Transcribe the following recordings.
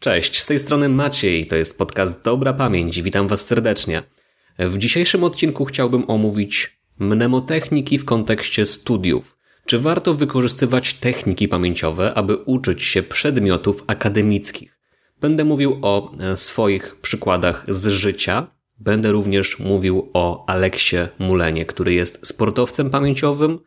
Cześć, z tej strony Maciej, to jest podcast Dobra Pamięć. Witam Was serdecznie. W dzisiejszym odcinku chciałbym omówić mnemotechniki w kontekście studiów. Czy warto wykorzystywać techniki pamięciowe, aby uczyć się przedmiotów akademickich? Będę mówił o e, swoich przykładach z życia. Będę również mówił o Aleksie Mulenie, który jest sportowcem pamięciowym,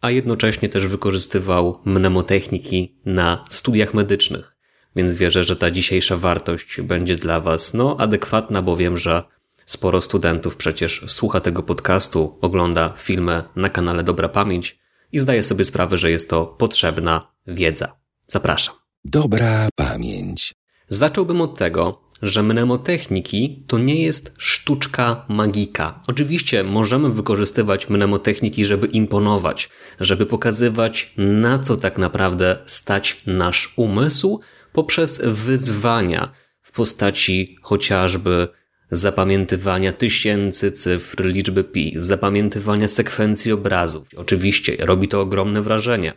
a jednocześnie też wykorzystywał mnemotechniki na studiach medycznych. Więc wierzę, że ta dzisiejsza wartość będzie dla Was no, adekwatna, bo wiem, że sporo studentów przecież słucha tego podcastu, ogląda filmy na kanale Dobra Pamięć i zdaje sobie sprawę, że jest to potrzebna wiedza. Zapraszam. Dobra pamięć. Zacząłbym od tego, że mnemotechniki to nie jest sztuczka magika. Oczywiście możemy wykorzystywać mnemotechniki, żeby imponować, żeby pokazywać, na co tak naprawdę stać nasz umysł poprzez wyzwania w postaci chociażby zapamiętywania tysięcy cyfr liczby pi, zapamiętywania sekwencji obrazów. Oczywiście robi to ogromne wrażenie.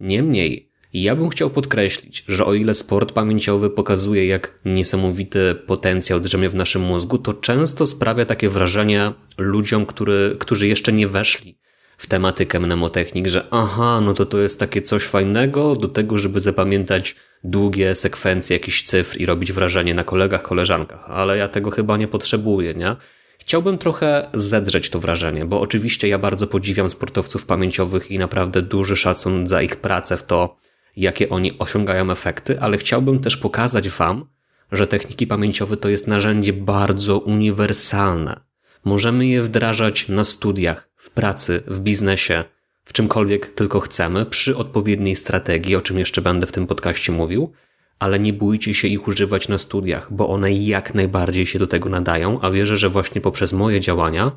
Niemniej, ja bym chciał podkreślić, że o ile sport pamięciowy pokazuje, jak niesamowity potencjał drzemie w naszym mózgu, to często sprawia takie wrażenie ludziom, który, którzy jeszcze nie weszli w tematykę mnemotechnik, że aha, no to to jest takie coś fajnego do tego, żeby zapamiętać długie sekwencje jakichś cyfr i robić wrażenie na kolegach, koleżankach, ale ja tego chyba nie potrzebuję, nie? Chciałbym trochę zedrzeć to wrażenie, bo oczywiście ja bardzo podziwiam sportowców pamięciowych i naprawdę duży szacun za ich pracę w to, jakie oni osiągają efekty, ale chciałbym też pokazać Wam, że techniki pamięciowe to jest narzędzie bardzo uniwersalne. Możemy je wdrażać na studiach, w pracy, w biznesie, w czymkolwiek tylko chcemy, przy odpowiedniej strategii, o czym jeszcze będę w tym podcaście mówił, ale nie bójcie się ich używać na studiach, bo one jak najbardziej się do tego nadają, a wierzę, że właśnie poprzez moje działania,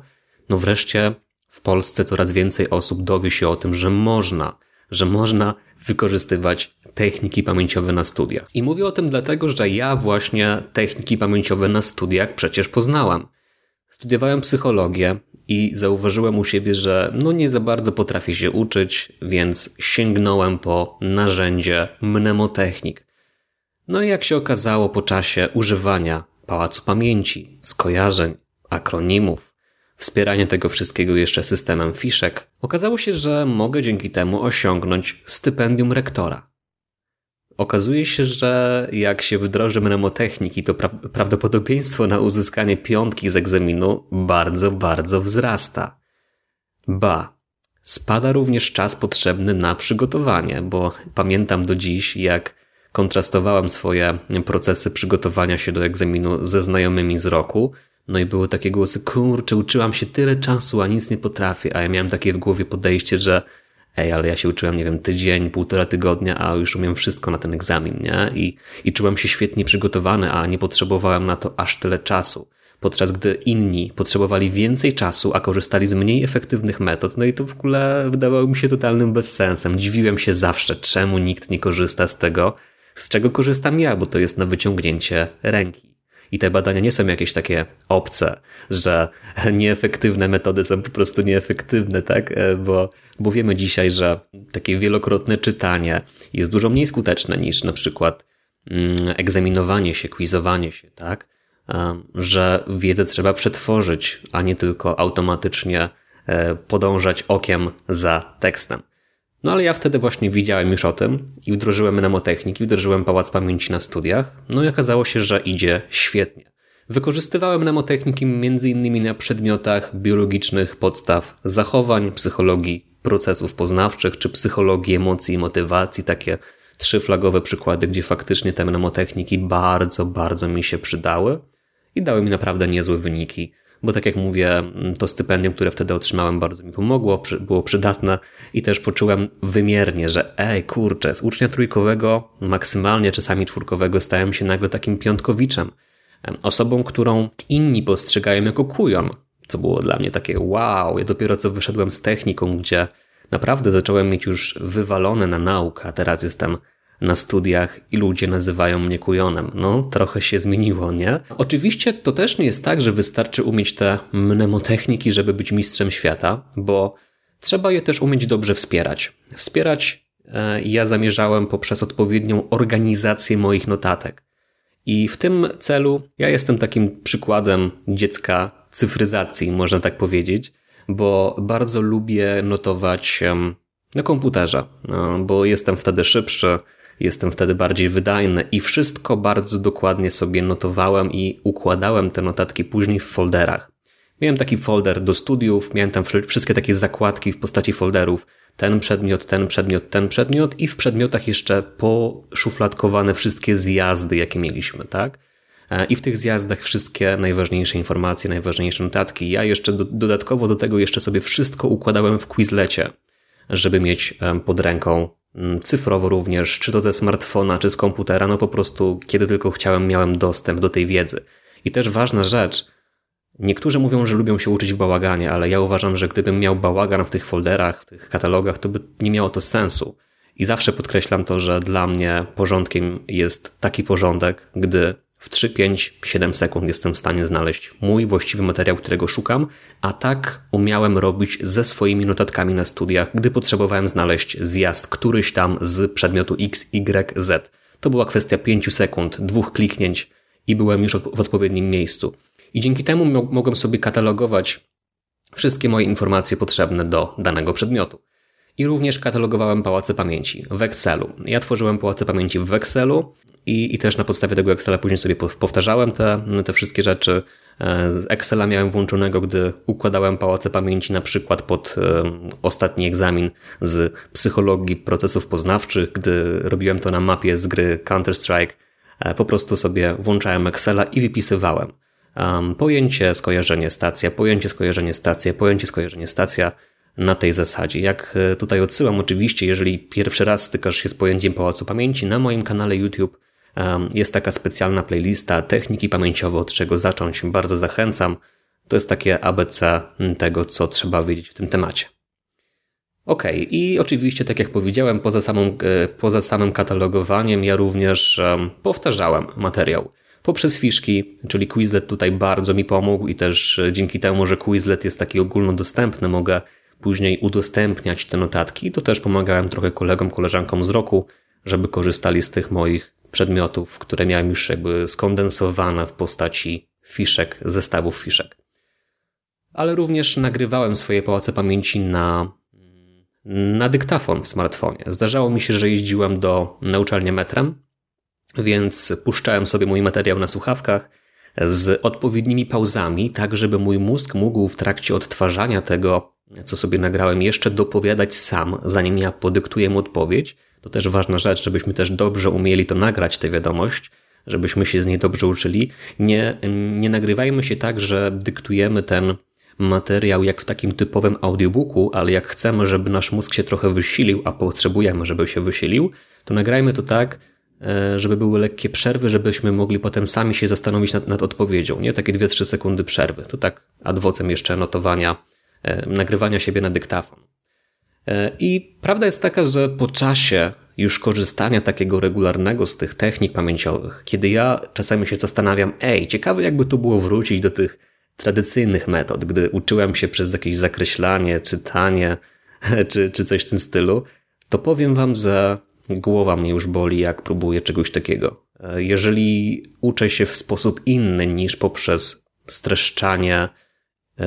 no wreszcie w Polsce coraz więcej osób dowie się o tym, że można, że można wykorzystywać techniki pamięciowe na studiach. I mówię o tym dlatego, że ja właśnie techniki pamięciowe na studiach przecież poznałam. Studiowałem psychologię i zauważyłem u siebie, że no nie za bardzo potrafię się uczyć, więc sięgnąłem po narzędzie mnemotechnik. No i jak się okazało po czasie używania pałacu pamięci, skojarzeń, akronimów, wspierania tego wszystkiego jeszcze systemem fiszek, okazało się, że mogę dzięki temu osiągnąć stypendium rektora. Okazuje się, że jak się wdroży mnemotechniki, to pra prawdopodobieństwo na uzyskanie piątki z egzaminu bardzo, bardzo wzrasta. Ba, spada również czas potrzebny na przygotowanie, bo pamiętam do dziś, jak kontrastowałem swoje procesy przygotowania się do egzaminu ze znajomymi z roku, no i były takie głosy, kurczę, uczyłam się tyle czasu, a nic nie potrafię, a ja miałem takie w głowie podejście, że ej, ale ja się uczyłem, nie wiem, tydzień, półtora tygodnia, a już umiem wszystko na ten egzamin, nie? I, i czułem się świetnie przygotowany, a nie potrzebowałem na to aż tyle czasu. Podczas gdy inni potrzebowali więcej czasu, a korzystali z mniej efektywnych metod, no i to w ogóle wydawało mi się totalnym bezsensem. Dziwiłem się zawsze, czemu nikt nie korzysta z tego, z czego korzystam ja, bo to jest na wyciągnięcie ręki. I te badania nie są jakieś takie obce, że nieefektywne metody są po prostu nieefektywne, tak? E, bo, bo wiemy dzisiaj, że takie wielokrotne czytanie jest dużo mniej skuteczne niż na przykład mm, egzaminowanie się, quizowanie się, tak? E, że wiedzę trzeba przetworzyć, a nie tylko automatycznie e, podążać okiem za tekstem. No ale ja wtedy właśnie widziałem już o tym i wdrożyłem mnemotechniki, wdrożyłem pałac pamięci na studiach, no i okazało się, że idzie świetnie. Wykorzystywałem mnemotechniki m.in. na przedmiotach biologicznych podstaw zachowań, psychologii procesów poznawczych czy psychologii emocji i motywacji, takie trzy flagowe przykłady, gdzie faktycznie te mnemotechniki bardzo, bardzo mi się przydały i dały mi naprawdę niezłe wyniki bo tak jak mówię, to stypendium, które wtedy otrzymałem, bardzo mi pomogło, było przydatne i też poczułem wymiernie, że ej, kurczę, z ucznia trójkowego, maksymalnie czasami czwórkowego stałem się nagle takim piątkowiczem. Osobą, którą inni postrzegają jako kujon, co było dla mnie takie wow, ja dopiero co wyszedłem z techniką, gdzie naprawdę zacząłem mieć już wywalone na naukę, a teraz jestem na studiach i ludzie nazywają mnie kujonem. No, trochę się zmieniło, nie? Oczywiście to też nie jest tak, że wystarczy umieć te mnemotechniki, żeby być mistrzem świata, bo trzeba je też umieć dobrze wspierać. Wspierać e, ja zamierzałem poprzez odpowiednią organizację moich notatek. I w tym celu ja jestem takim przykładem dziecka cyfryzacji, można tak powiedzieć, bo bardzo lubię notować na komputerze, no, bo jestem wtedy szybszy, jestem wtedy bardziej wydajny i wszystko bardzo dokładnie sobie notowałem i układałem te notatki później w folderach. Miałem taki folder do studiów, miałem tam wszystkie takie zakładki w postaci folderów. Ten przedmiot, ten przedmiot, ten przedmiot i w przedmiotach jeszcze poszufladkowane wszystkie zjazdy, jakie mieliśmy, tak? E, I w tych zjazdach wszystkie najważniejsze informacje, najważniejsze notatki. Ja jeszcze do, dodatkowo do tego jeszcze sobie wszystko układałem w Quizlecie, żeby mieć pod ręką cyfrowo również, czy to ze smartfona, czy z komputera, no po prostu kiedy tylko chciałem, miałem dostęp do tej wiedzy. I też ważna rzecz, Niektórzy mówią, że lubią się uczyć w bałaganie, ale ja uważam, że gdybym miał bałagan w tych folderach, w tych katalogach, to by nie miało to sensu. I zawsze podkreślam to, że dla mnie porządkiem jest taki porządek, gdy w 3, 5, 7 sekund jestem w stanie znaleźć mój właściwy materiał, którego szukam, a tak umiałem robić ze swoimi notatkami na studiach, gdy potrzebowałem znaleźć zjazd któryś tam z przedmiotu X, Y, Z. To była kwestia 5 sekund, dwóch kliknięć i byłem już w odpowiednim miejscu. I dzięki temu mogłem sobie katalogować wszystkie moje informacje potrzebne do danego przedmiotu. I również katalogowałem pałace pamięci w Excelu. Ja tworzyłem pałace pamięci w Excelu i, i też na podstawie tego Excela później sobie powtarzałem te, te wszystkie rzeczy. E, z Excela miałem włączonego, gdy układałem pałace pamięci na przykład pod um, ostatni egzamin z psychologii procesów poznawczych, gdy robiłem to na mapie z gry Counter-Strike. E, po prostu sobie włączałem Excela i wypisywałem pojęcie, skojarzenie stacja, pojęcie, skojarzenie stacja, pojęcie, skojarzenie stacja na tej zasadzie. Jak e, tutaj odsyłam, oczywiście, jeżeli pierwszy raz stykasz się z pojęciem Pałacu Pamięci, na moim kanale YouTube jest taka specjalna playlista techniki pamięciowe, od czego zacząć. Bardzo zachęcam. To jest takie ABC tego, co trzeba wiedzieć w tym temacie. Ok, i oczywiście, tak jak powiedziałem, poza, samą, e, poza samym katalogowaniem, ja również powtarzałem materiał poprzez fiszki, czyli Quizlet tutaj bardzo mi pomógł i też e, dzięki temu, że Quizlet jest taki ogólnodostępny, mogę później udostępniać te notatki. To też pomagałem trochę kolegom, koleżankom z roku, żeby korzystali z tych moich przedmiotów, które miałem już jakby skondensowane w postaci fiszek, zestawów fiszek. Ale również nagrywałem swoje pałace pamięci na, na dyktafon w smartfonie. Zdarzało mi się, że jeździłem do nauczalnia metrem więc puszczałem sobie mój materiał na słuchawkach z odpowiednimi pauzami, tak żeby mój mózg mógł w trakcie odtwarzania tego, co sobie nagrałem, jeszcze dopowiadać sam, zanim ja podyktuję mu odpowiedź. To też ważna rzecz, żebyśmy też dobrze umieli to nagrać, tę wiadomość, żebyśmy się z niej dobrze uczyli. Nie, nie nagrywajmy się tak, że dyktujemy ten materiał jak w takim typowym audiobooku, ale jak chcemy, żeby nasz mózg się trochę wysilił, a potrzebujemy, żeby się wysilił, to nagrajmy to tak, E, żeby były lekkie przerwy, żebyśmy mogli potem sami się zastanowić nad, nad odpowiedzią, nie? Takie 2-3 sekundy przerwy. To tak adwocem jeszcze notowania, e, nagrywania siebie na dyktafon. E, I prawda jest taka, że po czasie już korzystania takiego regularnego z tych technik pamięciowych, kiedy ja czasami się zastanawiam, ej, ciekawe jakby to było wrócić do tych tradycyjnych metod, gdy uczyłem się przez jakieś zakreślanie, czytanie, czy, czy coś w tym stylu, to powiem wam, że Głowa mnie już boli, jak próbuję czegoś takiego. E, jeżeli uczę się w sposób inny niż poprzez streszczanie,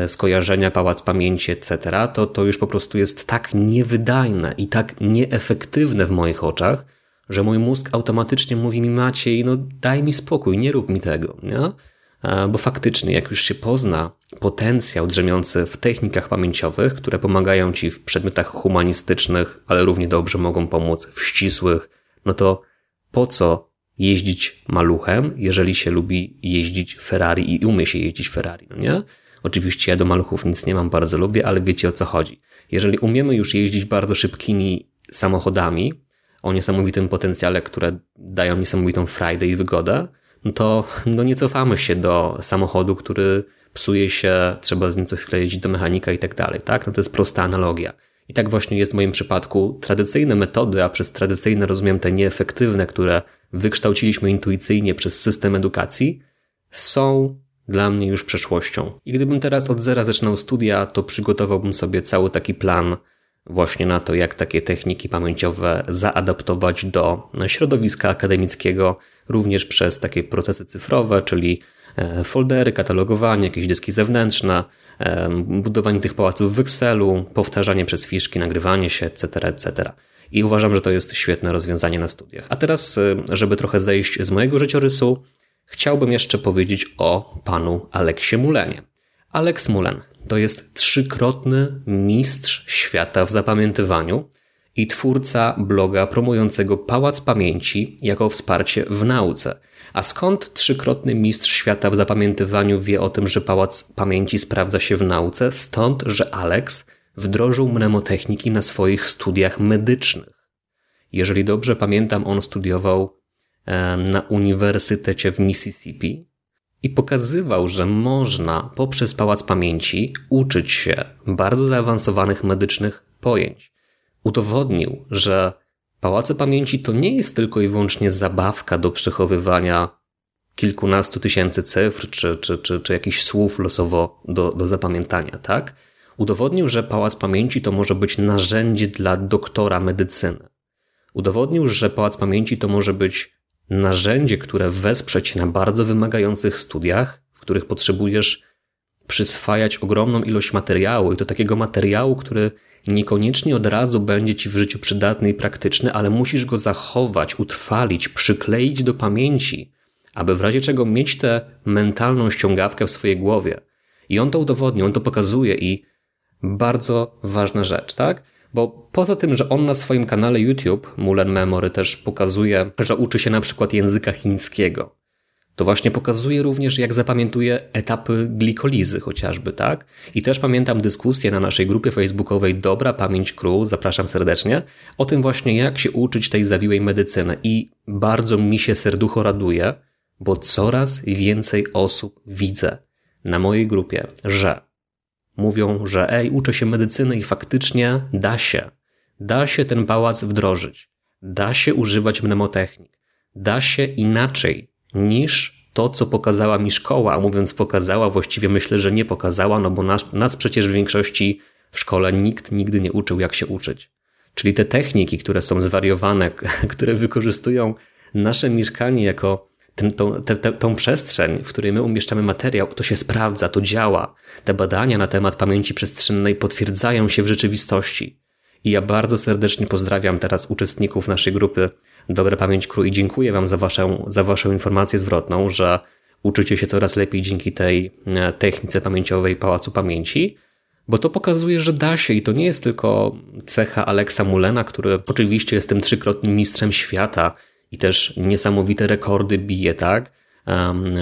skojarzenia, pałac pamięci, etc., to to już po prostu jest tak niewydajne i tak nieefektywne w moich oczach, że mój mózg automatycznie mówi mi Maciej, no daj mi spokój, nie rób mi tego, nie? E, bo faktycznie, jak już się pozna potencjał drzemiący w technikach pamięciowych, które pomagają ci w przedmiotach humanistycznych, ale równie dobrze mogą pomóc w ścisłych, no to po co jeździć maluchem, jeżeli się lubi jeździć Ferrari i umie się jeździć Ferrari, no nie? Oczywiście ja do maluchów nic nie mam, bardzo lubię, ale wiecie o co chodzi. Jeżeli umiemy już jeździć bardzo szybkimi samochodami, o niesamowitym potencjale, które dają niesamowitą frajdę i wygodę, no to no nie cofamy się do samochodu, który psuje się, trzeba z nim co chwilę jeździć do mechanika i tak dalej, tak? No to jest prosta analogia. I tak właśnie jest w moim przypadku. Tradycyjne metody, a przez tradycyjne rozumiem te nieefektywne, które wykształciliśmy intuicyjnie przez system edukacji, są dla mnie już przeszłością. I gdybym teraz od zera zaczynał studia, to przygotowałbym sobie cały taki plan właśnie na to, jak takie techniki pamięciowe zaadaptować do środowiska akademickiego, również przez takie procesy cyfrowe, czyli e, foldery, katalogowanie, jakieś dyski zewnętrzne, e, budowanie tych pałaców w Excelu, powtarzanie przez fiszki, nagrywanie się, etc., etc. I uważam, że to jest świetne rozwiązanie na studiach. A teraz, e, żeby trochę zejść z mojego życiorysu, chciałbym jeszcze powiedzieć o panu Aleksie Mulenie. Alex Mulen to jest trzykrotny mistrz świata w zapamiętywaniu i twórca bloga promującego Pałac Pamięci jako wsparcie w nauce. A skąd trzykrotny mistrz świata w zapamiętywaniu wie o tym, że Pałac Pamięci sprawdza się w nauce? Stąd, że Alex wdrożył mnemotechniki na swoich studiach medycznych. Jeżeli dobrze pamiętam, on studiował na Uniwersytecie w Mississippi i pokazywał, że można poprzez Pałac Pamięci uczyć się bardzo zaawansowanych medycznych pojęć. Udowodnił, że Pałace Pamięci to nie jest tylko i wyłącznie zabawka do przechowywania kilkunastu tysięcy cyfr czy, czy, czy, czy jakichś słów losowo do, do zapamiętania, tak? Udowodnił, że Pałac Pamięci to może być narzędzie dla doktora medycyny. Udowodnił, że Pałac Pamięci to może być narzędzie, które wesprze cię na bardzo wymagających studiach, w których potrzebujesz przyswajać ogromną ilość materiału i to takiego materiału, który niekoniecznie od razu będzie ci w życiu przydatny i praktyczny, ale musisz go zachować, utrwalić, przykleić do pamięci, aby w razie czego mieć tę mentalną ściągawkę w swojej głowie. I on to udowodnił, on to pokazuje i bardzo ważna rzecz, tak? Bo poza tym, że on na swoim kanale YouTube, Mulen Memory, też pokazuje, że uczy się na przykład języka chińskiego, to właśnie pokazuje również, jak zapamiętuje etapy glikolizy chociażby, tak? I też pamiętam dyskusję na naszej grupie facebookowej Dobra Pamięć Crew, zapraszam serdecznie, o tym właśnie, jak się uczyć tej zawiłej medycyny. I bardzo mi się serducho raduje, bo coraz więcej osób widzę na mojej grupie, że Mówią, że ej, uczę się medycyny i faktycznie da się. Da się ten pałac wdrożyć. Da się używać mnemotechnik. Da się inaczej niż to, co pokazała mi szkoła. A mówiąc pokazała, właściwie myślę, że nie pokazała, no bo nas, nas przecież w większości w szkole nikt nigdy nie uczył, jak się uczyć. Czyli te techniki, które są zwariowane, które wykorzystują nasze mieszkanie jako ten, tą, te, te, tą przestrzeń, w której my umieszczamy materiał, to się sprawdza, to działa. Te badania na temat pamięci przestrzennej potwierdzają się w rzeczywistości. I ja bardzo serdecznie pozdrawiam teraz uczestników naszej grupy Dobre Pamięć Kru i dziękuję Wam za Waszą, za waszą informację zwrotną, że uczycie się coraz lepiej dzięki tej e, technice pamięciowej Pałacu Pamięci, bo to pokazuje, że da się i to nie jest tylko cecha Aleksa Mulena, który oczywiście jest tym trzykrotnym mistrzem świata i też niesamowite rekordy bije, tak?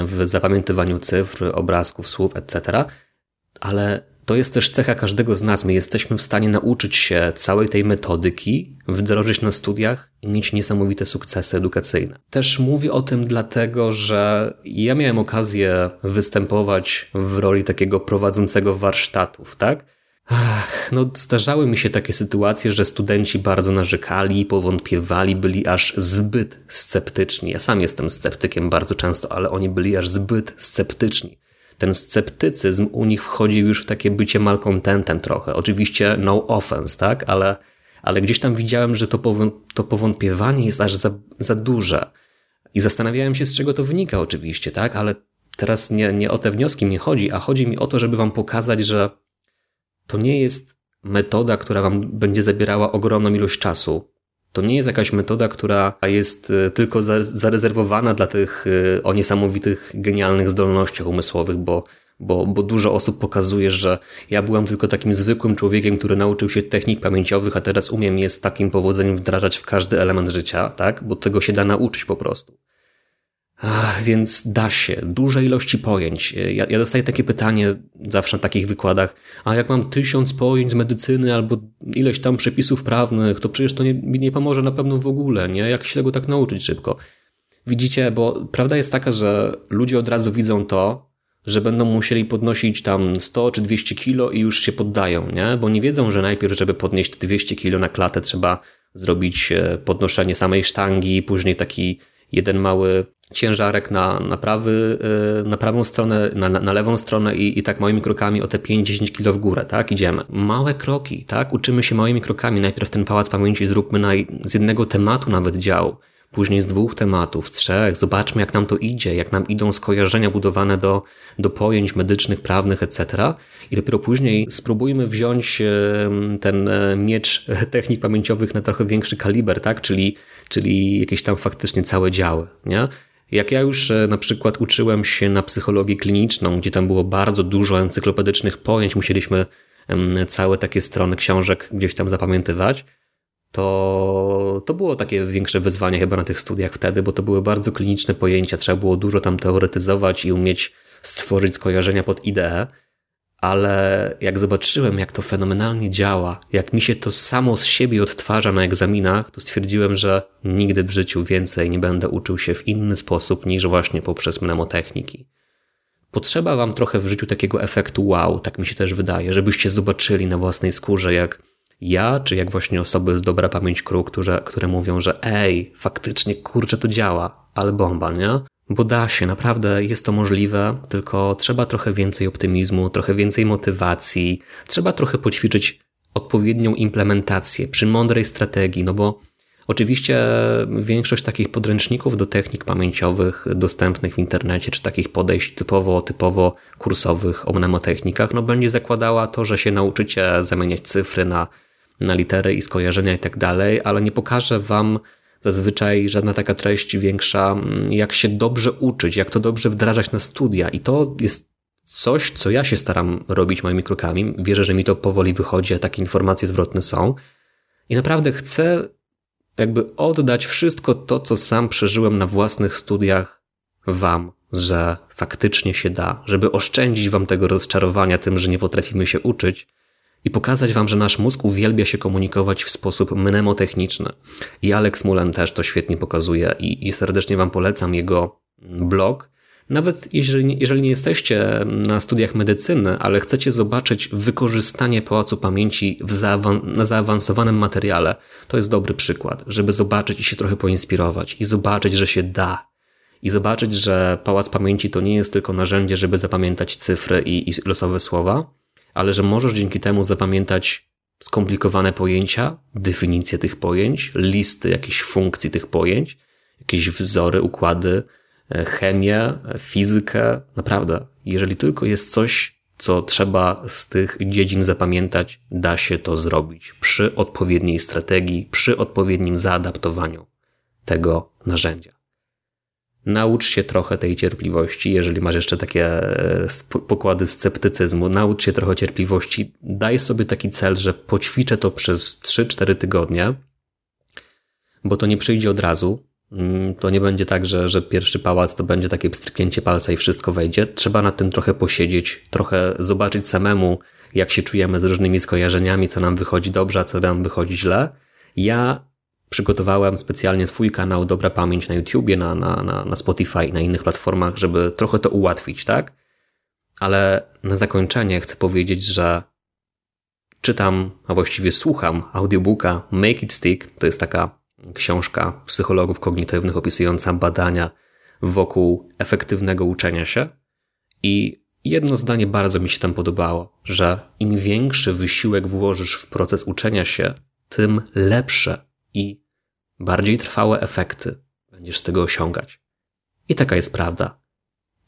W zapamiętywaniu cyfr, obrazków, słów, etc. Ale to jest też cecha każdego z nas. My jesteśmy w stanie nauczyć się całej tej metodyki, wdrożyć na studiach i mieć niesamowite sukcesy edukacyjne. Też mówię o tym dlatego, że ja miałem okazję występować w roli takiego prowadzącego warsztatów, tak? Ach, no, zdarzały mi się takie sytuacje, że studenci bardzo narzekali, powątpiewali, byli aż zbyt sceptyczni. Ja sam jestem sceptykiem bardzo często, ale oni byli aż zbyt sceptyczni. Ten sceptycyzm u nich wchodził już w takie bycie malcontentem trochę. Oczywiście no offense, tak? Ale, ale gdzieś tam widziałem, że to, pową to powątpiewanie jest aż za, za duże. I zastanawiałem się, z czego to wynika oczywiście, tak? Ale teraz nie, nie o te wnioski mi chodzi, a chodzi mi o to, żeby wam pokazać, że to nie jest metoda, która wam będzie zabierała ogromną ilość czasu. To nie jest jakaś metoda, która jest e, tylko zarezerwowana dla tych e, o niesamowitych, genialnych zdolnościach umysłowych, bo, bo, bo dużo osób pokazuje, że ja byłem tylko takim zwykłym człowiekiem, który nauczył się technik pamięciowych, a teraz umiem je z takim powodzeniem wdrażać w każdy element życia, tak? Bo tego się da nauczyć po prostu. Ach, więc da się, duże ilości pojęć. Ja, ja dostaję takie pytanie zawsze na takich wykładach, a jak mam tysiąc pojęć z medycyny albo ileś tam przepisów prawnych, to przecież to nie, mi nie pomoże na pewno w ogóle, nie? Jak się tego tak nauczyć szybko? Widzicie, bo prawda jest taka, że ludzie od razu widzą to, że będą musieli podnosić tam 100 czy 200 kilo i już się poddają, nie? Bo nie wiedzą, że najpierw, żeby podnieść 200 kilo na klatę, trzeba zrobić e, podnoszenie samej sztangi, później taki jeden mały ciężarek na, na, prawy, y, na prawą stronę, na, na lewą stronę i, i tak małymi krokami o te 5-10 kilo w górę, tak? Idziemy. Małe kroki, tak? Uczymy się małymi krokami. Najpierw ten pałac pamięci zróbmy na, z jednego tematu nawet dział później z dwóch tematów, trzech. Zobaczmy, jak nam to idzie, jak nam idą skojarzenia budowane do, do pojęć medycznych, prawnych, etc. I dopiero później spróbujmy wziąć ten e, miecz technik pamięciowych na trochę większy kaliber, tak? Czyli, czyli jakieś tam faktycznie całe działy, nie? Jak ja już e, na przykład uczyłem się na psychologię kliniczną, gdzie tam było bardzo dużo encyklopedycznych pojęć, musieliśmy całe takie strony książek gdzieś tam zapamiętywać, to, to było takie większe wyzwanie chyba na tych studiach wtedy, bo to były bardzo kliniczne pojęcia, trzeba było dużo tam teoretyzować i umieć stworzyć skojarzenia pod ideę, ale jak zobaczyłem, jak to fenomenalnie działa, jak mi się to samo z siebie odtwarza na egzaminach, to stwierdziłem, że nigdy w życiu więcej nie będę uczył się w inny sposób niż właśnie poprzez mnemotechniki. Potrzeba wam trochę w życiu takiego efektu wow, tak mi się też wydaje, żebyście zobaczyli na własnej skórze, jak ja, czy jak właśnie osoby z dobra pamięć kru, które, które mówią, że ej, faktycznie kurczę to działa, ale bomba, nie? Bo da się, naprawdę jest to możliwe, tylko trzeba trochę więcej optymizmu, trochę więcej motywacji, trzeba trochę poćwiczyć odpowiednią implementację przy mądrej strategii, no bo oczywiście większość takich podręczników do technik pamięciowych dostępnych w internecie, czy takich podejść typowo, typowo kursowych o mnemotechnikach, no będzie zakładała to, że się nauczycie zamieniać cyfry na na litery i skojarzenia i tak dalej, ale nie pokażę Wam zazwyczaj żadna taka treść większa, mm, jak się dobrze uczyć, jak to dobrze wdrażać na studia. I to jest coś, co ja się staram robić moimi krokami. Wierzę, że mi to powoli wychodzi, a takie informacje zwrotne są. I naprawdę chcę jakby oddać wszystko to, co sam przeżyłem na własnych studiach Wam, że faktycznie się da, żeby oszczędzić Wam tego rozczarowania tym, że nie potrafimy się uczyć i pokazać Wam, że nasz mózg uwielbia się komunikować w sposób mnemotechniczny. I Alex Mullen też to świetnie pokazuje i, i serdecznie Wam polecam jego blog. Nawet jeżeli, jeżeli nie jesteście na studiach medycyny, ale chcecie zobaczyć wykorzystanie pałacu pamięci w zaawan na zaawansowanym materiale, to jest dobry przykład, żeby zobaczyć i się trochę poinspirować i zobaczyć, że się da. I zobaczyć, że pałac pamięci to nie jest tylko narzędzie, żeby zapamiętać cyfry i, i losowe słowa, ale że możesz dzięki temu zapamiętać skomplikowane pojęcia, definicje tych pojęć, listy jakichś funkcji tych pojęć, jakieś wzory, układy, e, chemię, e, fizykę. Naprawdę, jeżeli tylko jest coś, co trzeba z tych dziedzin zapamiętać, da się to zrobić przy odpowiedniej strategii, przy odpowiednim zaadaptowaniu tego narzędzia. Naucz się trochę tej cierpliwości, jeżeli masz jeszcze takie e, pokłady sceptycyzmu. Naucz się trochę cierpliwości. Daj sobie taki cel, że poćwiczę to przez 3-4 tygodnie, bo to nie przyjdzie od razu. Mm, to nie będzie tak, że, że pierwszy pałac to będzie takie pstryknięcie palca i wszystko wejdzie. Trzeba nad tym trochę posiedzieć, trochę zobaczyć samemu, jak się czujemy z różnymi skojarzeniami, co nam wychodzi dobrze, a co nam wychodzi źle. Ja Przygotowałem specjalnie swój kanał Dobra Pamięć na YouTubie, na, na, na, na Spotify, na innych platformach, żeby trochę to ułatwić, tak? Ale na zakończenie chcę powiedzieć, że czytam, a właściwie słucham audiobooka Make It Stick. To jest taka książka psychologów kognitywnych opisująca badania wokół efektywnego uczenia się. I jedno zdanie bardzo mi się tam podobało, że im większy wysiłek włożysz w proces uczenia się, tym lepsze i bardziej trwałe efekty będziesz z tego osiągać. I taka jest prawda.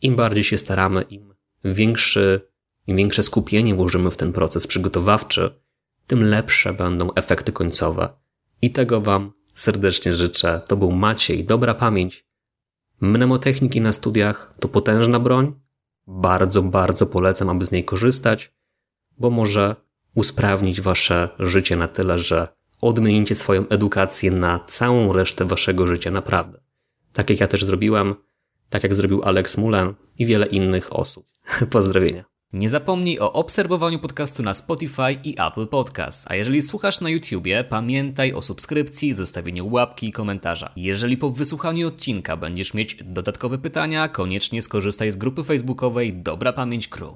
Im bardziej się staramy, im większy, im większe skupienie włożymy w ten proces przygotowawczy, tym lepsze będą efekty końcowe. I tego Wam serdecznie życzę. To był Maciej, dobra pamięć. Mnemotechniki na studiach to potężna broń. Bardzo, bardzo polecam, aby z niej korzystać, bo może usprawnić Wasze życie na tyle, że odmienicie swoją edukację na całą resztę waszego życia, naprawdę. Tak jak ja też zrobiłem, tak jak zrobił Alex Mulan i wiele innych osób. Pozdrowienia. Nie zapomnij o obserwowaniu podcastu na Spotify i Apple Podcast. A jeżeli słuchasz na YouTubie, pamiętaj o subskrypcji, zostawieniu łapki i komentarza. Jeżeli po wysłuchaniu odcinka będziesz mieć dodatkowe pytania, koniecznie skorzystaj z grupy facebookowej Dobra Pamięć Crew.